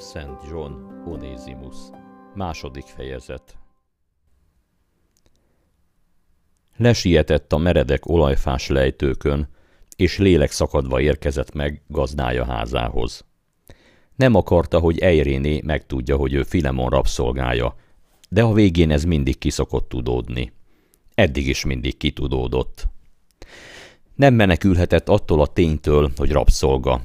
Szent John Onézimus Második fejezet Lesietett a meredek olajfás lejtőkön, és lélek szakadva érkezett meg gazdája házához. Nem akarta, hogy Ejréné megtudja, hogy ő Filemon rabszolgája, de a végén ez mindig kiszokott tudódni. Eddig is mindig kitudódott. Nem menekülhetett attól a ténytől, hogy rabszolga,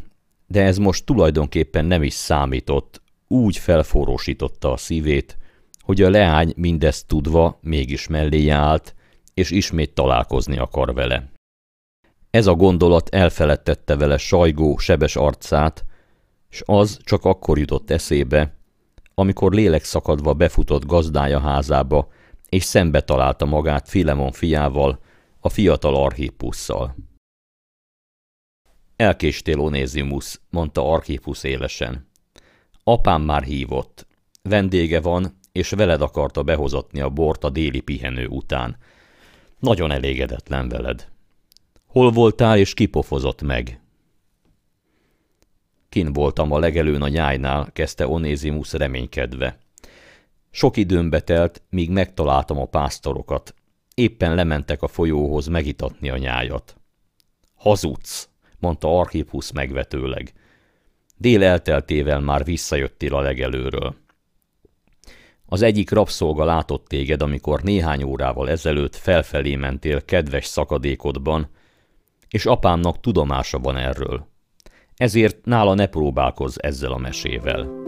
de ez most tulajdonképpen nem is számított, úgy felforrósította a szívét, hogy a leány mindezt tudva mégis mellé állt, és ismét találkozni akar vele. Ez a gondolat elfeledtette vele sajgó, sebes arcát, s az csak akkor jutott eszébe, amikor lélek szakadva befutott gazdája házába, és szembe találta magát Filemon fiával, a fiatal Archipusszal. Elkéstél, Onézimus, mondta Archipusz élesen. Apám már hívott. Vendége van, és veled akarta behozatni a bort a déli pihenő után. Nagyon elégedetlen veled. Hol voltál, és kipofozott meg? Kin voltam a legelőn a nyájnál, kezdte Onézimus reménykedve. Sok időm betelt, míg megtaláltam a pásztorokat. Éppen lementek a folyóhoz megitatni a nyájat. Hazudsz, mondta Archipusz megvetőleg. Dél elteltével már visszajöttél a legelőről. Az egyik rabszolga látott téged, amikor néhány órával ezelőtt felfelé mentél kedves szakadékodban, és apámnak tudomása van erről. Ezért nála ne próbálkozz ezzel a mesével.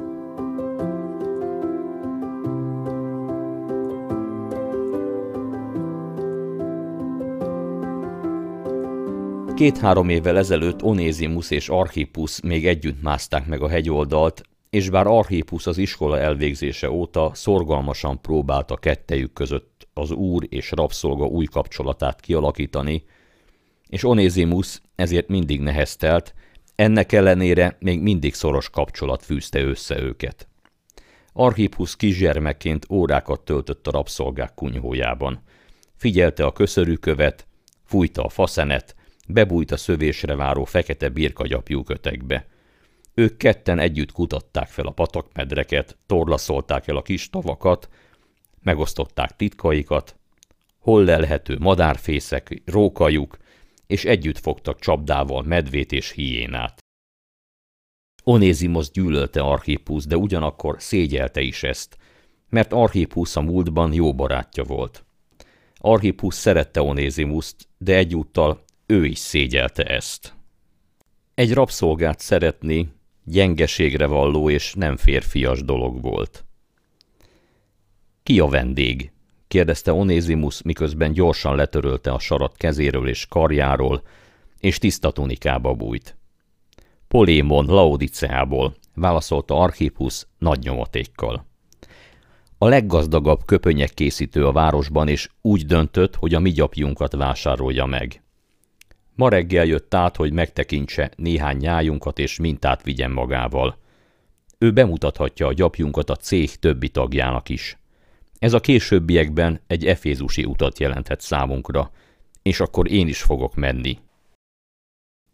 Két-három évvel ezelőtt Onézimus és Archippus még együtt mászták meg a hegyoldalt, és bár Archippus az iskola elvégzése óta szorgalmasan próbálta kettejük között az úr és rabszolga új kapcsolatát kialakítani, és Onézimus ezért mindig neheztelt, ennek ellenére még mindig szoros kapcsolat fűzte össze őket. Archippus kisgyermekként órákat töltött a rabszolgák kunyhójában. Figyelte a köszörűkövet, fújta a faszenet, bebújt a szövésre váró fekete birkagyapjú kötekbe. Ők ketten együtt kutatták fel a patakmedreket, torlaszolták el a kis tavakat, megosztották titkaikat, hol lelhető madárfészek, rókajuk, és együtt fogtak csapdával medvét és hiénát. Onézimosz gyűlölte Archippus, de ugyanakkor szégyelte is ezt, mert Archippus a múltban jó barátja volt. Archippus szerette Onézimuszt, de egyúttal ő is szégyelte ezt. Egy rabszolgát szeretni gyengeségre valló és nem férfias dolog volt. Ki a vendég? kérdezte Onézimus, miközben gyorsan letörölte a sarat kezéről és karjáról, és tiszta tunikába bújt. Polémon Laodiceából, válaszolta Archippus nagy nyomatékkal. A leggazdagabb köpönyek készítő a városban, és úgy döntött, hogy a mi gyapjunkat vásárolja meg. Ma reggel jött át, hogy megtekintse néhány nyájunkat és mintát vigyen magával. Ő bemutathatja a gyapjunkat a cég többi tagjának is. Ez a későbbiekben egy efézusi utat jelenthet számunkra, és akkor én is fogok menni.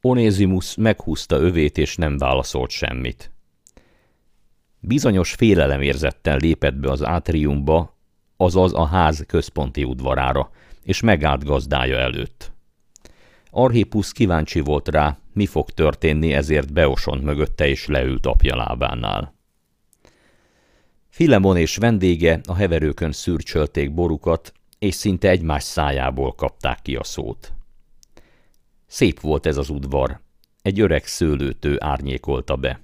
Onézimus meghúzta övét, és nem válaszolt semmit. Bizonyos érzetten lépett be az átriumba, azaz a ház központi udvarára, és megállt gazdája előtt. Archippus kíváncsi volt rá, mi fog történni, ezért beosont mögötte és leült apja lábánál. Filemon és vendége a heverőkön szürcsölték borukat, és szinte egymás szájából kapták ki a szót. Szép volt ez az udvar, egy öreg szőlőtő árnyékolta be.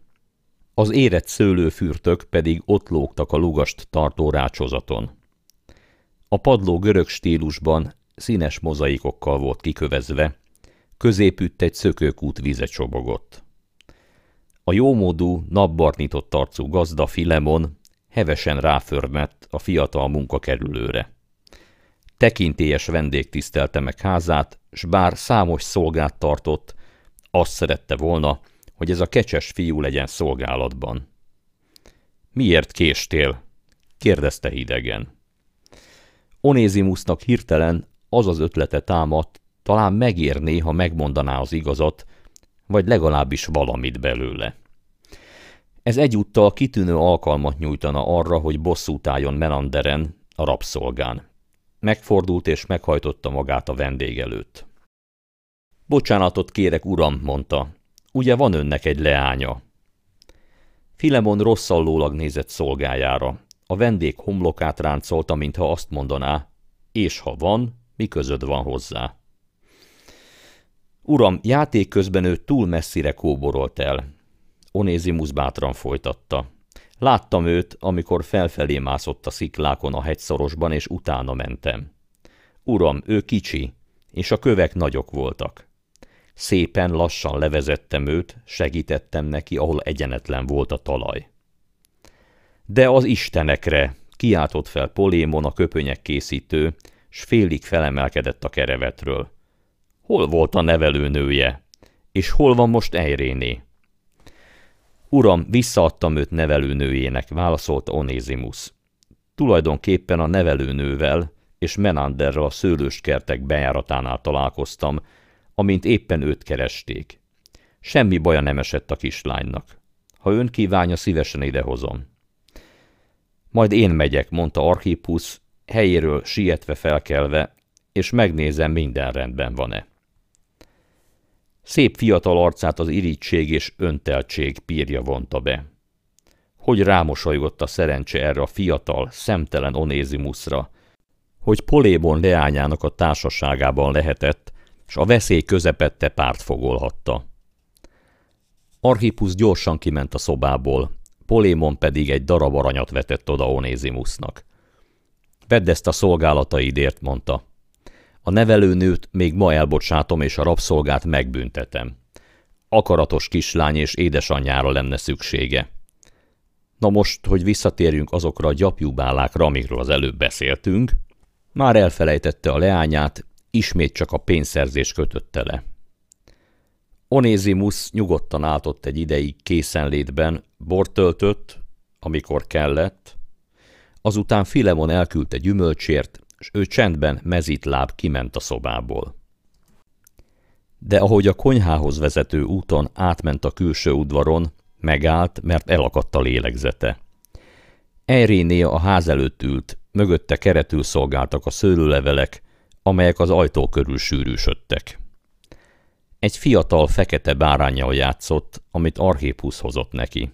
Az érett szőlőfürtök pedig ott lógtak a lugast tartó rácsozaton. A padló görög stílusban színes mozaikokkal volt kikövezve, középütt egy szökőkút vize csobogott. A jómódú, napbarnított arcú gazda Filemon hevesen ráförmett a fiatal munkakerülőre. Tekintélyes vendég tisztelte meg házát, s bár számos szolgát tartott, azt szerette volna, hogy ez a kecses fiú legyen szolgálatban. Miért késtél? kérdezte hidegen. Onézimusnak hirtelen az az ötlete támadt, talán megérné, ha megmondaná az igazat, vagy legalábbis valamit belőle. Ez egyúttal kitűnő alkalmat nyújtana arra, hogy bosszút álljon Menanderen, a rabszolgán. Megfordult és meghajtotta magát a vendég előtt. Bocsánatot kérek, uram, mondta. Ugye van önnek egy leánya? Filemon rosszallólag nézett szolgájára. A vendég homlokát ráncolta, mintha azt mondaná, és ha van, mi közöd van hozzá? Uram, játék közben ő túl messzire kóborolt el. Onézimus bátran folytatta. Láttam őt, amikor felfelé mászott a sziklákon a hegyszorosban, és utána mentem. Uram, ő kicsi, és a kövek nagyok voltak. Szépen lassan levezettem őt, segítettem neki, ahol egyenetlen volt a talaj. De az istenekre, kiáltott fel Polémon a köpönyek készítő, s félig felemelkedett a kerevetről. Hol volt a nevelőnője? És hol van most Eiréné? Uram, visszaadtam őt nevelőnőjének, válaszolta Onézimus. Tulajdonképpen a nevelőnővel és Menanderrel a szőlőskertek bejáratánál találkoztam, amint éppen őt keresték. Semmi baja nem esett a kislánynak. Ha ön kívánja, szívesen idehozom. Majd én megyek, mondta Archippus, helyéről sietve felkelve, és megnézem, minden rendben van-e. Szép fiatal arcát az irítség és önteltség pírja vonta be. Hogy rámosolygott a szerencse erre a fiatal, szemtelen Onézimusra, hogy Polébon leányának a társaságában lehetett, s a veszély közepette párt fogolhatta. Gyorsan kiment a szobából, Polémon pedig egy darab aranyat vetett oda Onézimusnak. Vedd ezt a szolgálataidért, mondta. A nevelőnőt még ma elbocsátom, és a rabszolgát megbüntetem. Akaratos kislány és édesanyjára lenne szüksége. Na most, hogy visszatérjünk azokra a gyapjúbálákra, amikről az előbb beszéltünk, már elfelejtette a leányát, ismét csak a pénzszerzés kötötte le. Onézimus nyugodtan álltott egy ideig készenlétben, bort töltött, amikor kellett, azután Filemon elküldte gyümölcsért, és ő csendben mezítláb kiment a szobából. De ahogy a konyhához vezető úton átment a külső udvaron, megállt, mert elakadt a lélegzete. Eiréné a ház előtt ült, mögötte keretül szolgáltak a szőlőlevelek, amelyek az ajtó körül sűrűsödtek. Egy fiatal fekete bárányjal játszott, amit Archépus hozott neki.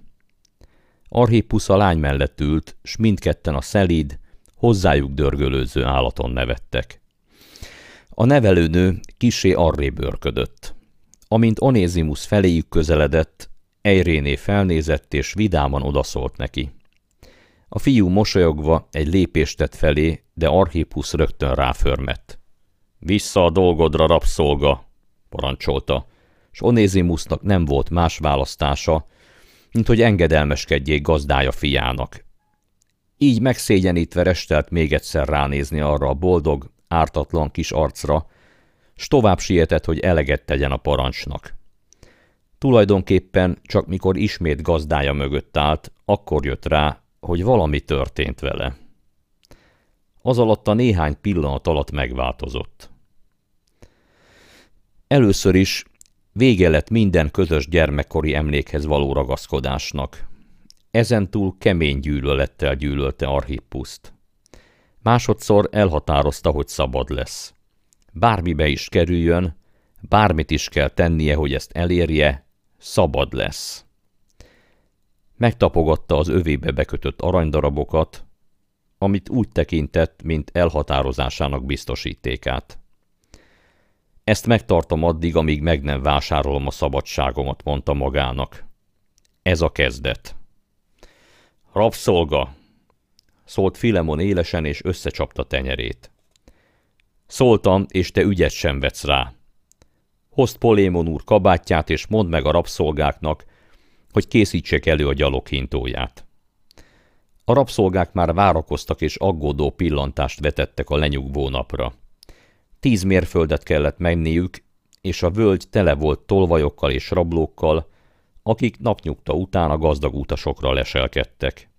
Archépus a lány mellett ült, s mindketten a szelíd, hozzájuk dörgölőző állaton nevettek. A nevelőnő kisé arrébb örködött. Amint Onézimus feléjük közeledett, Eiréné felnézett és vidáman odaszólt neki. A fiú mosolyogva egy lépést tett felé, de Archippus rögtön ráförmett. Vissza a dolgodra, rabszolga, parancsolta, s Onézimusnak nem volt más választása, mint hogy engedelmeskedjék gazdája fiának. Így megszégyenítve restelt még egyszer ránézni arra a boldog, ártatlan kis arcra, s tovább sietett, hogy eleget tegyen a parancsnak. Tulajdonképpen csak mikor ismét gazdája mögött állt, akkor jött rá, hogy valami történt vele. Az alatt a néhány pillanat alatt megváltozott. Először is vége lett minden közös gyermekkori emlékhez való ragaszkodásnak. Ezentúl kemény gyűlölettel gyűlölte Arhippuszt. Másodszor elhatározta, hogy szabad lesz. Bármibe is kerüljön, bármit is kell tennie, hogy ezt elérje, szabad lesz. Megtapogatta az övébe bekötött aranydarabokat, amit úgy tekintett, mint elhatározásának biztosítékát. Ezt megtartom addig, amíg meg nem vásárolom a szabadságomat, mondta magának. Ez a kezdet. Rabszolga! szólt Filemon élesen, és összecsapta tenyerét. Szóltam, és te ügyet sem vetsz rá. Hozd Polémon úr kabátját, és mondd meg a rabszolgáknak, hogy készítsék elő a gyaloghintóját. A rabszolgák már várakoztak, és aggódó pillantást vetettek a lenyugvó napra. Tíz mérföldet kellett menniük, és a völgy tele volt tolvajokkal és rablókkal, akik napnyugta után a gazdag utasokra leselkedtek.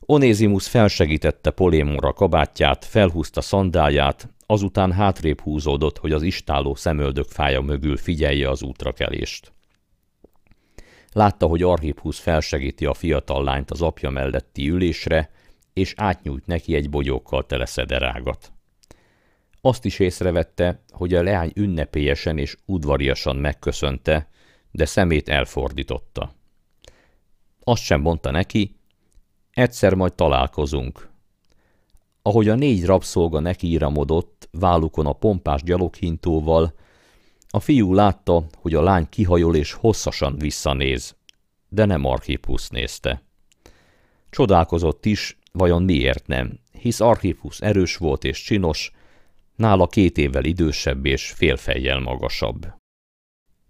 Onézimus felsegítette Polémonra kabátját, felhúzta szandáját, azután hátrébb húzódott, hogy az istáló szemöldök fája mögül figyelje az útrakelést. Látta, hogy Archipus felsegíti a fiatal lányt az apja melletti ülésre, és átnyújt neki egy bogyókkal tele szederágat. Azt is észrevette, hogy a leány ünnepélyesen és udvariasan megköszönte, de szemét elfordította. Azt sem mondta neki, egyszer majd találkozunk. Ahogy a négy rabszolga nekiíramodott, válukon a pompás gyaloghintóval, a fiú látta, hogy a lány kihajol és hosszasan visszanéz, de nem Archipus nézte. Csodálkozott is, vajon miért nem, hisz Archipus erős volt és csinos, nála két évvel idősebb és félfejjel magasabb.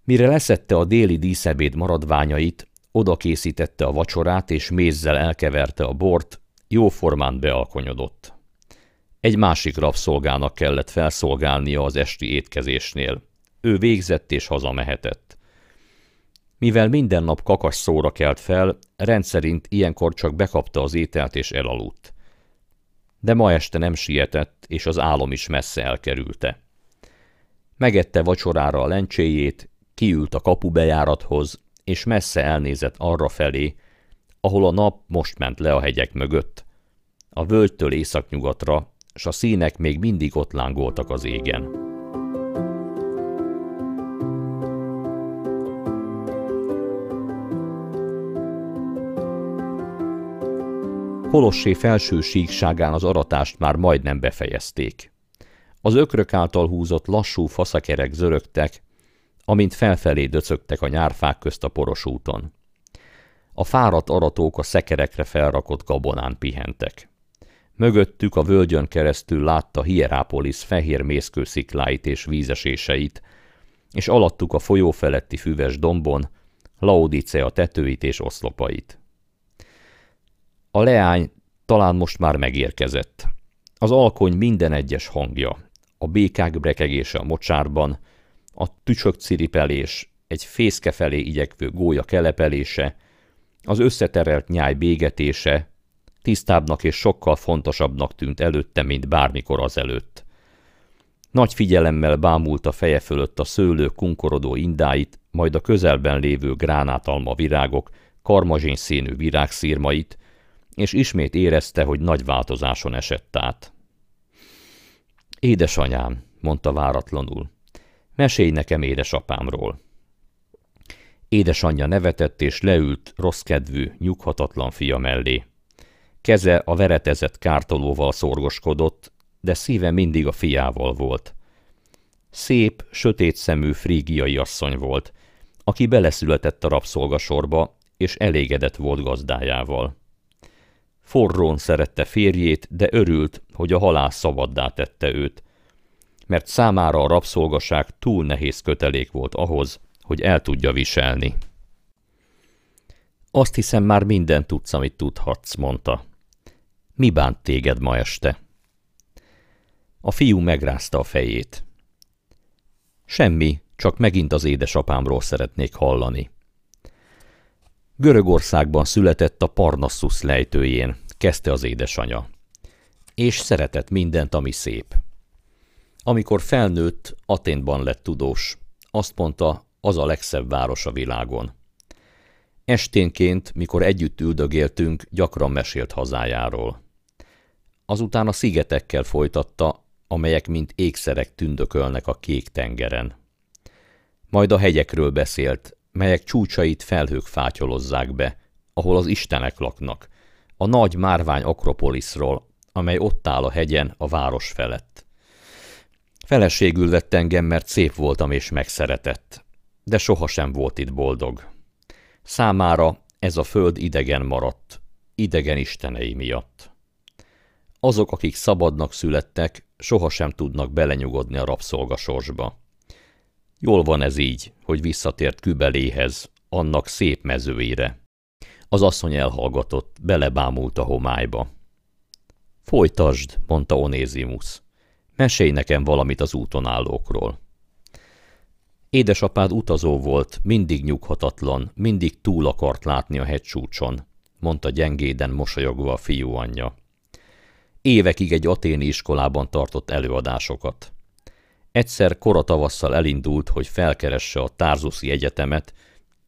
Mire leszette a déli díszebéd maradványait, oda készítette a vacsorát és mézzel elkeverte a bort, jóformán bealkonyodott. Egy másik rabszolgának kellett felszolgálnia az esti étkezésnél. Ő végzett és hazamehetett. Mivel minden nap kakas szóra kelt fel, rendszerint ilyenkor csak bekapta az ételt és elaludt. De ma este nem sietett, és az álom is messze elkerülte. Megette vacsorára a lencséjét, kiült a kapubejárathoz, és messze elnézett arra felé, ahol a nap most ment le a hegyek mögött. A völgytől északnyugatra, s a színek még mindig ott lángoltak az égen. Kolossé felső síkságán az aratást már majdnem befejezték. Az ökrök által húzott lassú faszakerek zörögtek, amint felfelé döcögtek a nyárfák közt a poros úton. A fáradt aratók a szekerekre felrakott gabonán pihentek. Mögöttük a völgyön keresztül látta Hierápolis fehér mészkőszikláit és vízeséseit, és alattuk a folyó feletti füves dombon Laodicea tetőit és oszlopait. A leány talán most már megérkezett. Az alkony minden egyes hangja, a békák brekegése a mocsárban, a tücsök ciripelés, egy fészke felé igyekvő gólya kelepelése, az összeterelt nyáj bégetése, tisztábbnak és sokkal fontosabbnak tűnt előtte, mint bármikor azelőtt. Nagy figyelemmel bámult a feje fölött a szőlő kunkorodó indáit, majd a közelben lévő gránátalma virágok, karmazsén színű virágszírmait, és ismét érezte, hogy nagy változáson esett át. Édesanyám, mondta váratlanul, mesélj nekem édesapámról. Édesanyja nevetett és leült rosszkedvű, nyughatatlan fia mellé. Keze a veretezett kártolóval szorgoskodott, de szíve mindig a fiával volt. Szép, sötét szemű frígiai asszony volt, aki beleszületett a rabszolgasorba, és elégedett volt gazdájával. Forrón szerette férjét, de örült, hogy a halál szabaddá tette őt, mert számára a rabszolgaság túl nehéz kötelék volt ahhoz, hogy el tudja viselni. Azt hiszem, már minden tudsz, amit tudhatsz, mondta. Mi bánt téged ma este? A fiú megrázta a fejét. Semmi, csak megint az édesapámról szeretnék hallani. Görögországban született a Parnassus lejtőjén, kezdte az édesanya. És szeretett mindent, ami szép. Amikor felnőtt, Aténban lett tudós. Azt mondta, az a legszebb város a világon. Esténként, mikor együtt üldögéltünk, gyakran mesélt hazájáról. Azután a szigetekkel folytatta, amelyek mint ékszerek tündökölnek a kék tengeren. Majd a hegyekről beszélt, melyek csúcsait felhők fátyolozzák be, ahol az istenek laknak, a nagy márvány Akropoliszról, amely ott áll a hegyen a város felett. Feleségül vett engem, mert szép voltam és megszeretett, de sohasem volt itt boldog. Számára ez a föld idegen maradt, idegen istenei miatt. Azok, akik szabadnak születtek, sohasem tudnak belenyugodni a rabszolgasorsba. Jól van ez így, hogy visszatért kübeléhez, annak szép mezőire. Az asszony elhallgatott, belebámult a homályba. Folytasd, mondta Onézimus. Mesélj nekem valamit az úton állókról. Édesapád utazó volt, mindig nyughatatlan, mindig túl akart látni a hegycsúcson, mondta gyengéden mosolyogva a fiú anyja. Évekig egy aténi iskolában tartott előadásokat. Egyszer kora tavasszal elindult, hogy felkeresse a Tárzuszi Egyetemet,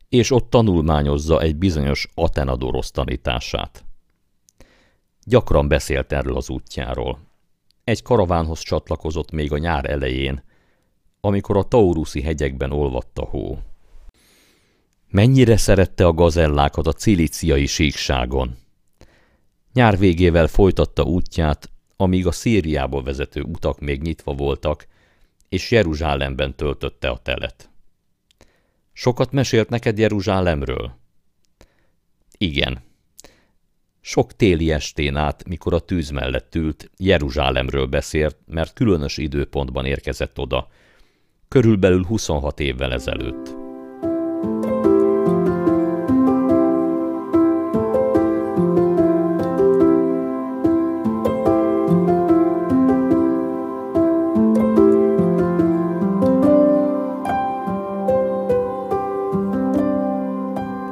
és ott tanulmányozza egy bizonyos Atenadorosz tanítását. Gyakran beszélt erről az útjáról. Egy karavánhoz csatlakozott még a nyár elején, amikor a Tauruszi hegyekben olvadt a hó. Mennyire szerette a gazellákat a cilíciai síkságon. Nyár végével folytatta útját, amíg a Szíriából vezető utak még nyitva voltak, és Jeruzsálemben töltötte a telet. Sokat mesélt neked Jeruzsálemről? Igen. Sok téli estén át, mikor a tűz mellett ült, Jeruzsálemről beszélt, mert különös időpontban érkezett oda, körülbelül 26 évvel ezelőtt.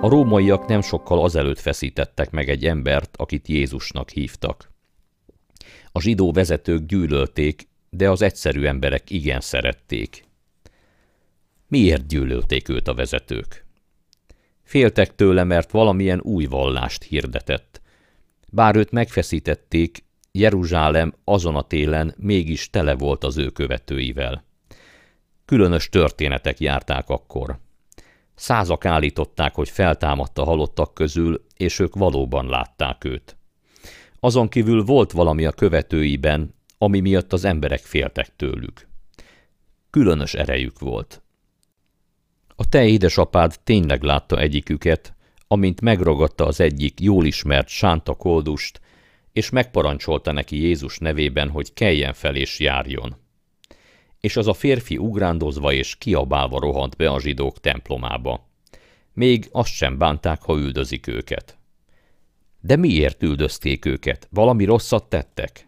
A rómaiak nem sokkal azelőtt feszítettek meg egy embert, akit Jézusnak hívtak. A zsidó vezetők gyűlölték, de az egyszerű emberek igen szerették. Miért gyűlölték őt a vezetők? Féltek tőle, mert valamilyen új vallást hirdetett. Bár őt megfeszítették, Jeruzsálem azon a télen mégis tele volt az ő követőivel. Különös történetek járták akkor. Százak állították, hogy feltámadta halottak közül, és ők valóban látták őt. Azon kívül volt valami a követőiben, ami miatt az emberek féltek tőlük. Különös erejük volt. A te édesapád tényleg látta egyiküket, amint megragadta az egyik jól ismert sánta koldust, és megparancsolta neki Jézus nevében, hogy keljen fel és járjon és az a férfi ugrándozva és kiabálva rohant be a zsidók templomába. Még azt sem bánták, ha üldözik őket. De miért üldözték őket? Valami rosszat tettek?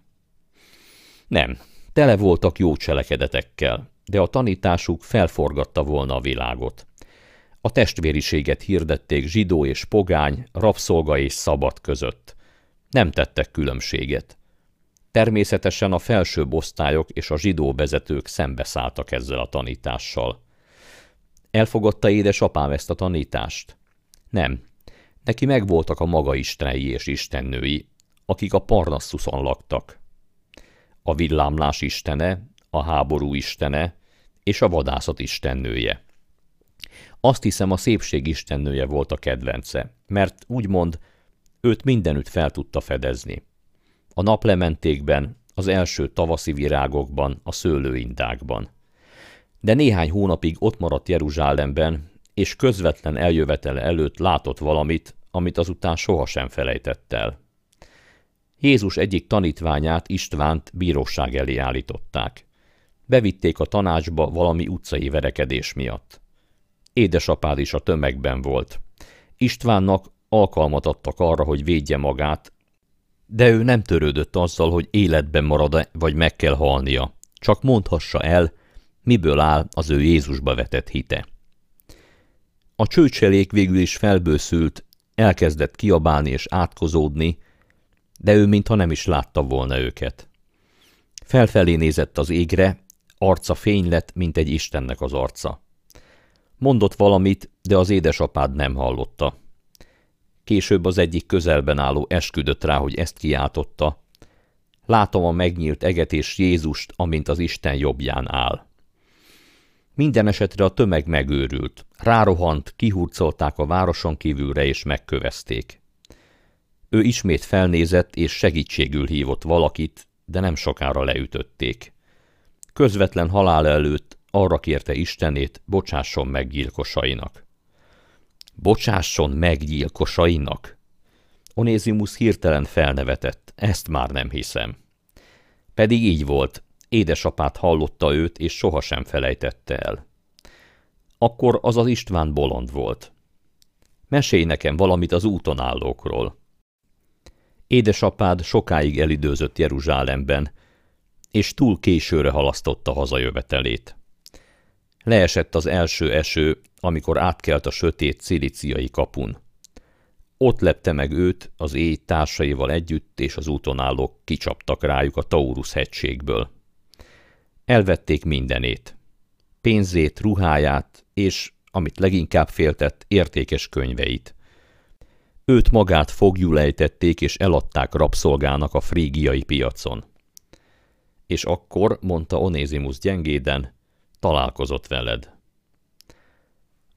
Nem, tele voltak jó cselekedetekkel, de a tanításuk felforgatta volna a világot. A testvériséget hirdették zsidó és pogány, rabszolga és szabad között. Nem tettek különbséget. Természetesen a felsőbb osztályok és a zsidó vezetők szembeszálltak ezzel a tanítással. Elfogadta édesapám ezt a tanítást? Nem. Neki megvoltak a maga istenei és istennői, akik a Parnassuson laktak. A villámlás istene, a háború istene és a vadászat istennője. Azt hiszem a szépség istennője volt a kedvence, mert úgymond őt mindenütt fel tudta fedezni a naplementékben, az első tavaszi virágokban, a szőlőindákban. De néhány hónapig ott maradt Jeruzsálemben, és közvetlen eljövetele előtt látott valamit, amit azután sohasem felejtett el. Jézus egyik tanítványát, Istvánt bíróság elé állították. Bevitték a tanácsba valami utcai verekedés miatt. Édesapád is a tömegben volt. Istvánnak alkalmat adtak arra, hogy védje magát, de ő nem törődött azzal, hogy életben marad-e, vagy meg kell halnia. Csak mondhassa el, miből áll az ő Jézusba vetett hite. A csőcselék végül is felbőszült, elkezdett kiabálni és átkozódni, de ő mintha nem is látta volna őket. Felfelé nézett az égre, arca fény lett, mint egy Istennek az arca. Mondott valamit, de az édesapád nem hallotta. Később az egyik közelben álló esküdött rá, hogy ezt kiáltotta. Látom a megnyílt eget és Jézust, amint az Isten jobbján áll. Minden esetre a tömeg megőrült. Rárohant, kihurcolták a városon kívülre és megkövezték. Ő ismét felnézett és segítségül hívott valakit, de nem sokára leütötték. Közvetlen halál előtt arra kérte Istenét, bocsásson meg gyilkosainak. Bocsásson meg gyilkosainak! Onézimus hirtelen felnevetett, ezt már nem hiszem. Pedig így volt, édesapát hallotta őt, és sohasem felejtette el. Akkor az az István bolond volt. Mesélj nekem valamit az úton állókról. Édesapád sokáig elidőzött Jeruzsálemben, és túl későre halasztotta hazajövetelét. Leesett az első eső, amikor átkelt a sötét ciliciai kapun. Ott lepte meg őt az éj társaival együtt, és az úton állók kicsaptak rájuk a Taurus hegységből. Elvették mindenét. Pénzét, ruháját, és amit leginkább féltett, értékes könyveit. Őt magát fogjul ejtették és eladták rabszolgának a frígiai piacon. És akkor, mondta Onézimus gyengéden, találkozott veled.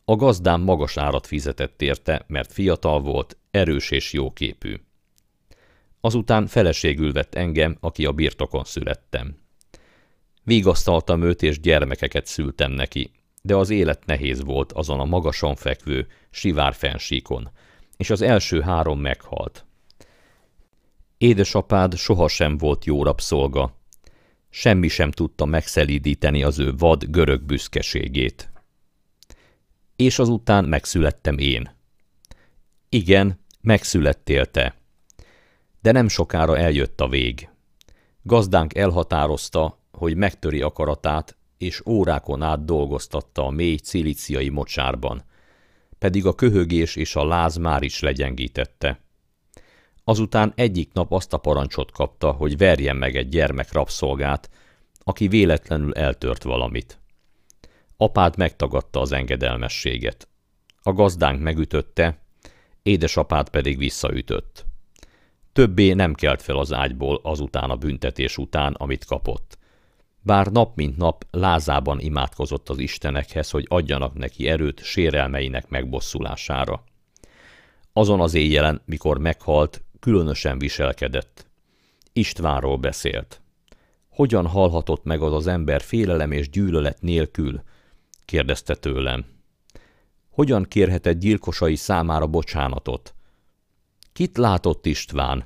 A gazdám magas árat fizetett érte, mert fiatal volt, erős és jóképű. Azután feleségül vett engem, aki a birtokon születtem. Vigasztaltam őt, és gyermekeket szültem neki, de az élet nehéz volt azon a magasan fekvő, sivár fensíkon, és az első három meghalt. Édesapád sohasem volt jó rabszolga. Semmi sem tudta megszelídíteni az ő vad görög büszkeségét. És azután megszülettem én. Igen, megszülettél te. De nem sokára eljött a vég. Gazdánk elhatározta, hogy megtöri akaratát, és órákon át dolgoztatta a mély cilíciai mocsárban, pedig a köhögés és a láz már is legyengítette. Azután egyik nap azt a parancsot kapta, hogy verjen meg egy gyermek rabszolgát, aki véletlenül eltört valamit. Apád megtagadta az engedelmességet. A gazdánk megütötte, édesapád pedig visszaütött. Többé nem kelt fel az ágyból azután a büntetés után, amit kapott. Bár nap mint nap lázában imádkozott az istenekhez, hogy adjanak neki erőt sérelmeinek megbosszulására. Azon az éjjelen, mikor meghalt, különösen viselkedett. Istvánról beszélt. Hogyan halhatott meg az az ember félelem és gyűlölet nélkül? Kérdezte tőlem. Hogyan kérhetett gyilkosai számára bocsánatot? Kit látott István?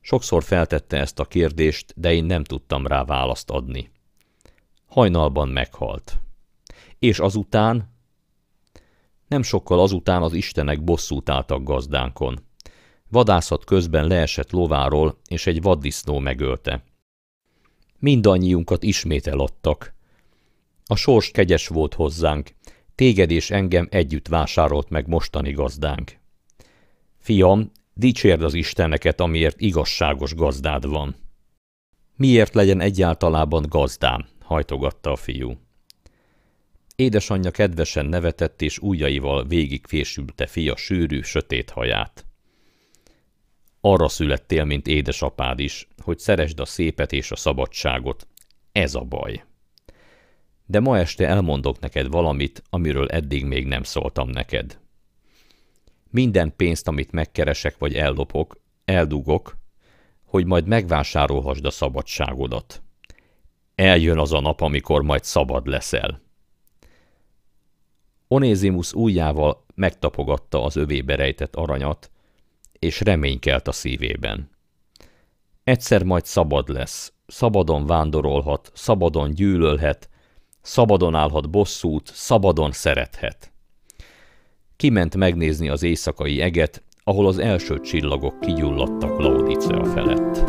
Sokszor feltette ezt a kérdést, de én nem tudtam rá választ adni. Hajnalban meghalt. És azután? Nem sokkal azután az istenek bosszút álltak gazdánkon. Vadászat közben leesett lováról, és egy vaddisznó megölte. Mindannyiunkat ismét eladtak. A sors kegyes volt hozzánk, téged és engem együtt vásárolt meg mostani gazdánk. Fiam, Dicsérd az Isteneket, amiért igazságos gazdád van. Miért legyen egyáltalában gazdám? hajtogatta a fiú. Édesanyja kedvesen nevetett, és ujjaival végigfésülte fia sűrű, sötét haját. Arra születtél, mint édesapád is, hogy szeresd a szépet és a szabadságot. Ez a baj. De ma este elmondok neked valamit, amiről eddig még nem szóltam neked. Minden pénzt, amit megkeresek vagy ellopok, eldugok, hogy majd megvásárolhasd a szabadságodat. Eljön az a nap, amikor majd szabad leszel. Onézimus ujjával megtapogatta az övébe rejtett aranyat, és reménykelt a szívében. Egyszer majd szabad lesz, szabadon vándorolhat, szabadon gyűlölhet, szabadon állhat bosszút, szabadon szerethet. Kiment megnézni az éjszakai eget, ahol az első csillagok kigyulladtak Laodicea felett.